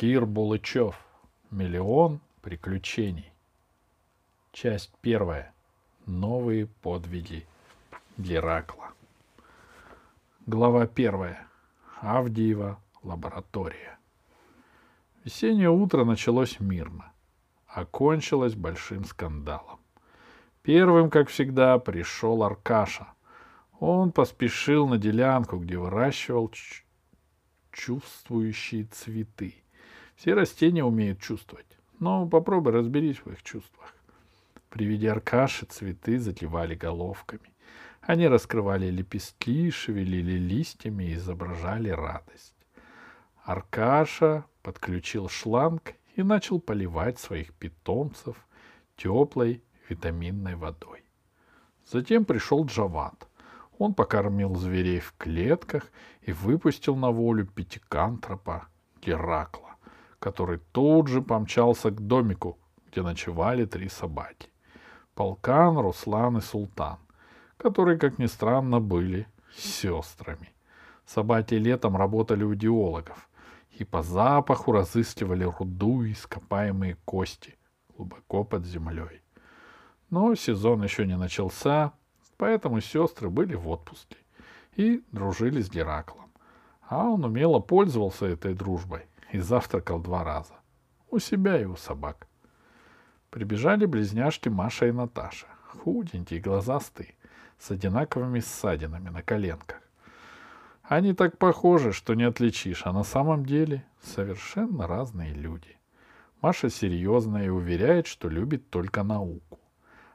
Тахир Булычев. Миллион приключений. Часть первая. Новые подвиги Геракла. Глава первая. Авдиева лаборатория. Весеннее утро началось мирно, окончилось большим скандалом. Первым, как всегда, пришел Аркаша. Он поспешил на делянку, где выращивал чувствующие цветы. Все растения умеют чувствовать, но попробуй разберись в их чувствах. При виде аркаши цветы затевали головками. Они раскрывали лепестки, шевелили листьями и изображали радость. Аркаша подключил шланг и начал поливать своих питомцев теплой витаминной водой. Затем пришел Джават. Он покормил зверей в клетках и выпустил на волю пятикантропа Геракла, который тут же помчался к домику, где ночевали три собаки. Полкан, Руслан и Султан, которые, как ни странно, были сестрами. Собаки летом работали у диологов и по запаху разыскивали руду и ископаемые кости глубоко под землей. Но сезон еще не начался, Поэтому сестры были в отпуске и дружили с Гераклом. А он умело пользовался этой дружбой и завтракал два раза. У себя и у собак. Прибежали близняшки Маша и Наташа, худенькие, глазастые, с одинаковыми ссадинами на коленках. Они так похожи, что не отличишь, а на самом деле совершенно разные люди. Маша серьезная и уверяет, что любит только науку.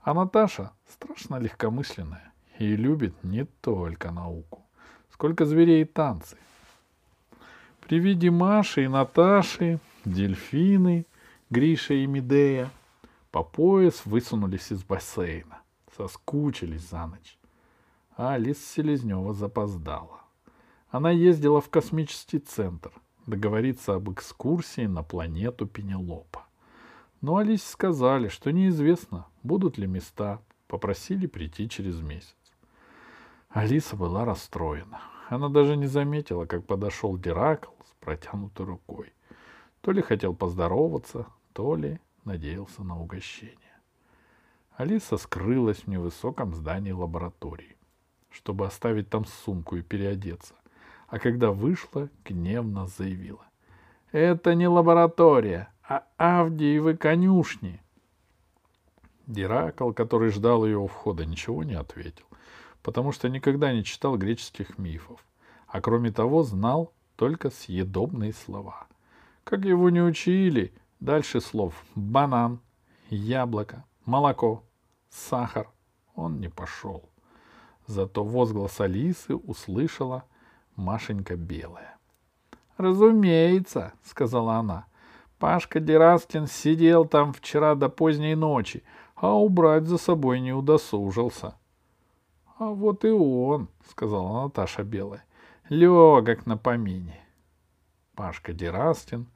А Наташа страшно легкомысленная и любит не только науку, сколько зверей и танцы. При виде Маши и Наташи, дельфины, Гриша и Медея по пояс высунулись из бассейна, соскучились за ночь. А Алиса Селезнева запоздала. Она ездила в космический центр договориться об экскурсии на планету Пенелопа. Но Алисе сказали, что неизвестно, будут ли места, попросили прийти через месяц. Алиса была расстроена. Она даже не заметила, как подошел Геракл с протянутой рукой. То ли хотел поздороваться, то ли надеялся на угощение. Алиса скрылась в невысоком здании лаборатории, чтобы оставить там сумку и переодеться. А когда вышла, гневно заявила. «Это не лаборатория, а Авдиевы конюшни. Геракл, который ждал ее у входа, ничего не ответил, потому что никогда не читал греческих мифов, а кроме того знал только съедобные слова. Как его не учили, дальше слов банан, яблоко, молоко, сахар он не пошел. Зато возглас Алисы услышала Машенька Белая. «Разумеется», — сказала она, — Пашка Дераскин сидел там вчера до поздней ночи, а убрать за собой не удосужился. — А вот и он, — сказала Наташа Белая, — легок на помине. Пашка Дераскин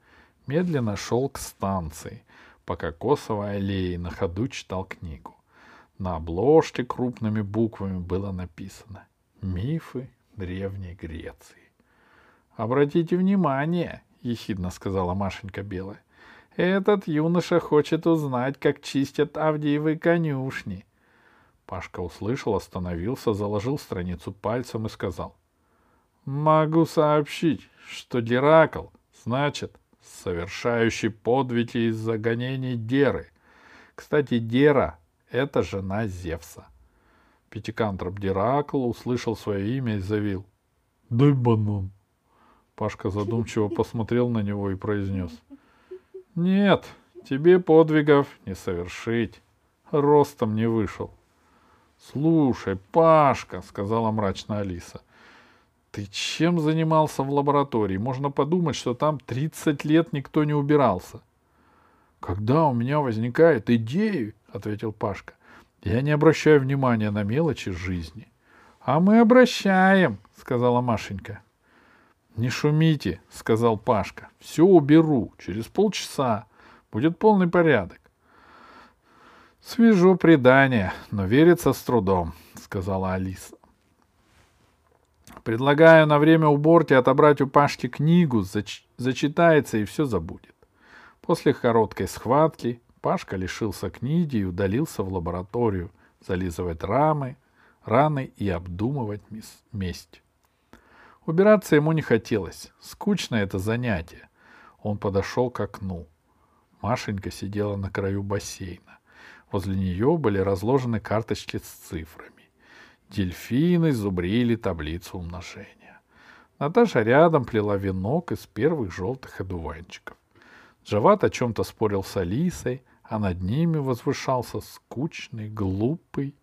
медленно шел к станции, по кокосовой аллее на ходу читал книгу. На обложке крупными буквами было написано «Мифы Древней Греции». Обратите внимание, — ехидно сказала Машенька Белая. «Этот юноша хочет узнать, как чистят Авдеевы конюшни». Пашка услышал, остановился, заложил страницу пальцем и сказал. «Могу сообщить, что Геракл значит совершающий подвиги из загонений Деры. Кстати, Дера — это жена Зевса. Пятикантроп Деракл услышал свое имя и завил. «Дай банан». Пашка задумчиво посмотрел на него и произнес. «Нет, тебе подвигов не совершить. Ростом не вышел». «Слушай, Пашка», — сказала мрачно Алиса, — «ты чем занимался в лаборатории? Можно подумать, что там 30 лет никто не убирался». «Когда у меня возникает идея, — ответил Пашка, — я не обращаю внимания на мелочи жизни». «А мы обращаем», — сказала Машенька. «Не шумите», — сказал Пашка. «Все уберу. Через полчаса. Будет полный порядок». «Свежу предание, но верится с трудом», — сказала Алиса. Предлагаю на время уборки отобрать у Пашки книгу, зач... зачитается и все забудет. После короткой схватки Пашка лишился книги и удалился в лабораторию зализывать рамы, раны и обдумывать месть. Убираться ему не хотелось. Скучно это занятие. Он подошел к окну. Машенька сидела на краю бассейна. Возле нее были разложены карточки с цифрами. Дельфины зубрили таблицу умножения. Наташа рядом плела венок из первых желтых одуванчиков. Джават о чем-то спорил с Алисой, а над ними возвышался скучный, глупый,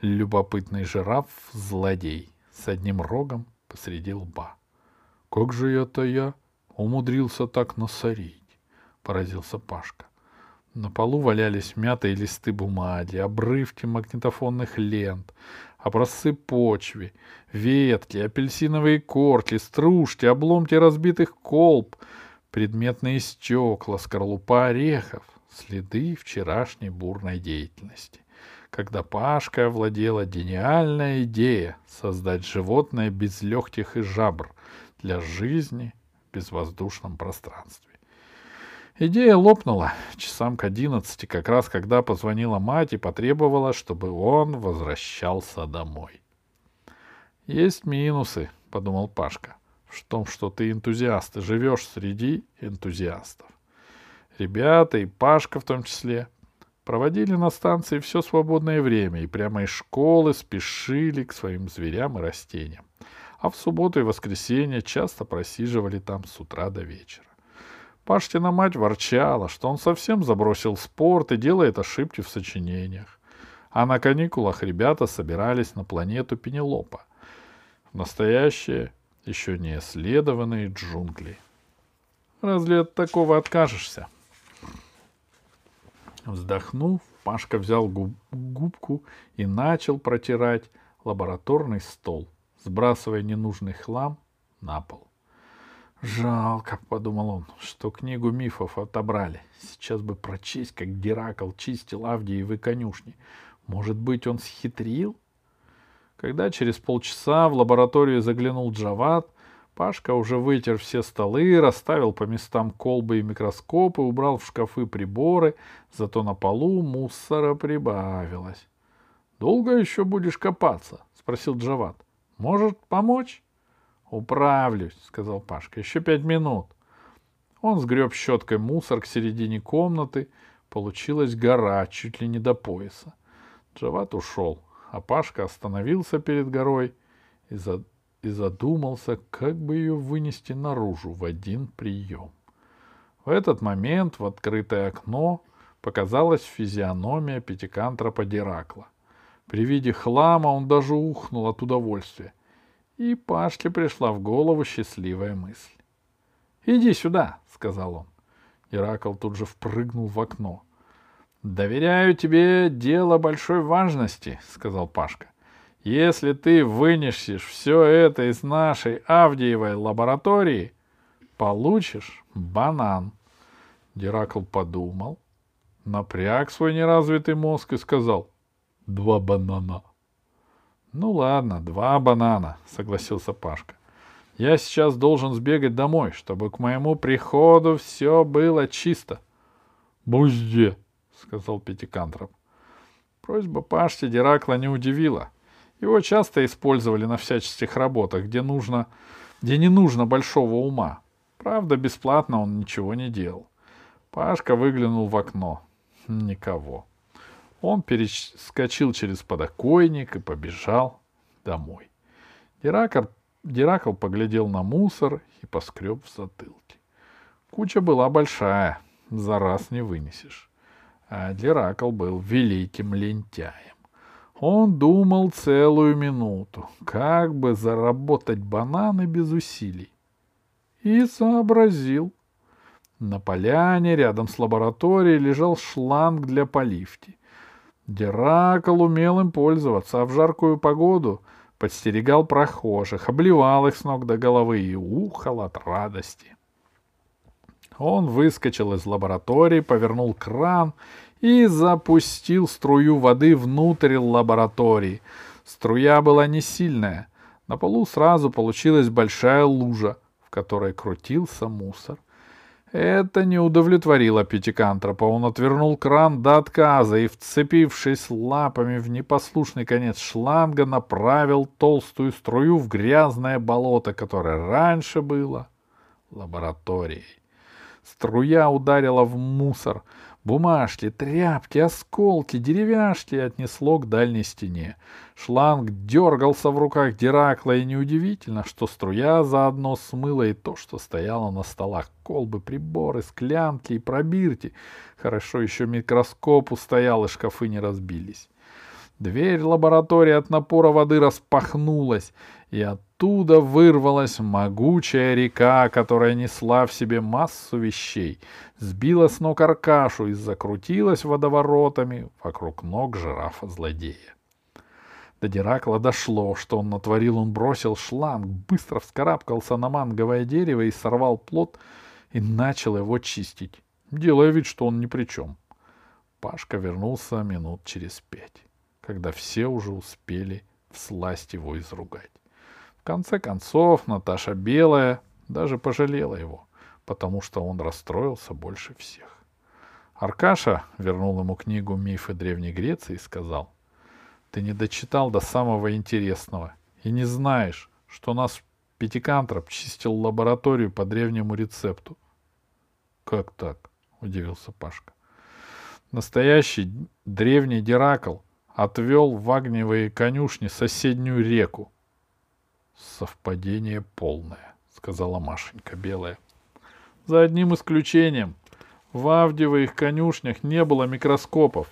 любопытный жираф-злодей с одним рогом посреди лба. — Как же это я умудрился так насорить? — поразился Пашка. На полу валялись мятые листы бумаги, обрывки магнитофонных лент, образцы почвы, ветки, апельсиновые корки, стружки, обломки разбитых колб, предметные стекла, скорлупа орехов, следы вчерашней бурной деятельности когда Пашка овладела гениальная идея создать животное без легких и жабр для жизни в безвоздушном пространстве. Идея лопнула часам к одиннадцати, как раз когда позвонила мать и потребовала, чтобы он возвращался домой. «Есть минусы», — подумал Пашка, — «в том, что ты энтузиаст и живешь среди энтузиастов. Ребята и Пашка в том числе проводили на станции все свободное время и прямо из школы спешили к своим зверям и растениям. А в субботу и воскресенье часто просиживали там с утра до вечера. Паштина мать ворчала, что он совсем забросил спорт и делает ошибки в сочинениях. А на каникулах ребята собирались на планету Пенелопа. В настоящие, еще не исследованные джунгли. Разве от такого откажешься? Вздохнув, Пашка взял губ губку и начал протирать лабораторный стол, сбрасывая ненужный хлам на пол. Жалко, — подумал он, — что книгу мифов отобрали. Сейчас бы прочесть, как Геракл чистил Авдиевы конюшни. Может быть, он схитрил? Когда через полчаса в лабораторию заглянул Джават, Пашка уже вытер все столы, расставил по местам колбы и микроскопы, убрал в шкафы приборы, зато на полу мусора прибавилось. — Долго еще будешь копаться? — спросил Джават. — Может, помочь? «Управлюсь», — сказал Пашка. «Еще пять минут». Он сгреб щеткой мусор к середине комнаты. Получилась гора чуть ли не до пояса. Джават ушел, а Пашка остановился перед горой и, за... и задумался, как бы ее вынести наружу в один прием. В этот момент в открытое окно показалась физиономия пятикантропа Диракла. При виде хлама он даже ухнул от удовольствия. И Пашке пришла в голову счастливая мысль. «Иди сюда», — сказал он. Иракл тут же впрыгнул в окно. «Доверяю тебе дело большой важности», — сказал Пашка. «Если ты вынесешь все это из нашей Авдиевой лаборатории, получишь банан». Геракл подумал, напряг свой неразвитый мозг и сказал «Два банана». Ну ладно, два банана, согласился Пашка. Я сейчас должен сбегать домой, чтобы к моему приходу все было чисто. Бузде, сказал Пятикантроп. Просьба Пашки Диракла не удивила. Его часто использовали на всяческих работах, где нужно, где не нужно большого ума. Правда, бесплатно он ничего не делал. Пашка выглянул в окно. Никого. Он перескочил через подоконник и побежал домой. Диракл, Диракл поглядел на мусор и поскреб в затылке. Куча была большая, за раз не вынесешь. А Диракл был великим лентяем. Он думал целую минуту, как бы заработать бананы без усилий. И сообразил. На поляне рядом с лабораторией лежал шланг для поливки. Геракл умел им пользоваться, а в жаркую погоду подстерегал прохожих, обливал их с ног до головы и ухал от радости. Он выскочил из лаборатории, повернул кран и запустил струю воды внутрь лаборатории. Струя была не сильная, На полу сразу получилась большая лужа, в которой крутился мусор. Это не удовлетворило Пятикантропа. Он отвернул кран до отказа и, вцепившись лапами в непослушный конец шланга, направил толстую струю в грязное болото, которое раньше было лабораторией. Струя ударила в мусор. Бумажки, тряпки, осколки, деревяшки отнесло к дальней стене. Шланг дергался в руках Диракла, и неудивительно, что струя заодно смыла и то, что стояло на столах. Колбы, приборы, склянки и пробирки. Хорошо еще микроскоп устоял, и шкафы не разбились. Дверь лаборатории от напора воды распахнулась, и оттуда вырвалась могучая река, которая несла в себе массу вещей, сбила с ног Аркашу и закрутилась водоворотами вокруг ног жирафа-злодея. До Диракла дошло, что он натворил. Он бросил шланг, быстро вскарабкался на манговое дерево и сорвал плод и начал его чистить, делая вид, что он ни при чем. Пашка вернулся минут через пять когда все уже успели всласть его изругать. Конце концов, Наташа Белая даже пожалела его, потому что он расстроился больше всех. Аркаша вернул ему книгу «Мифы Древней Греции» и сказал, «Ты не дочитал до самого интересного и не знаешь, что нас Пятикантроп чистил лабораторию по древнему рецепту». «Как так?» — удивился Пашка. Настоящий древний Диракл отвел в огневые конюшни соседнюю реку. Совпадение полное, сказала Машенька Белая. За одним исключением. В Авдевых конюшнях не было микроскопов.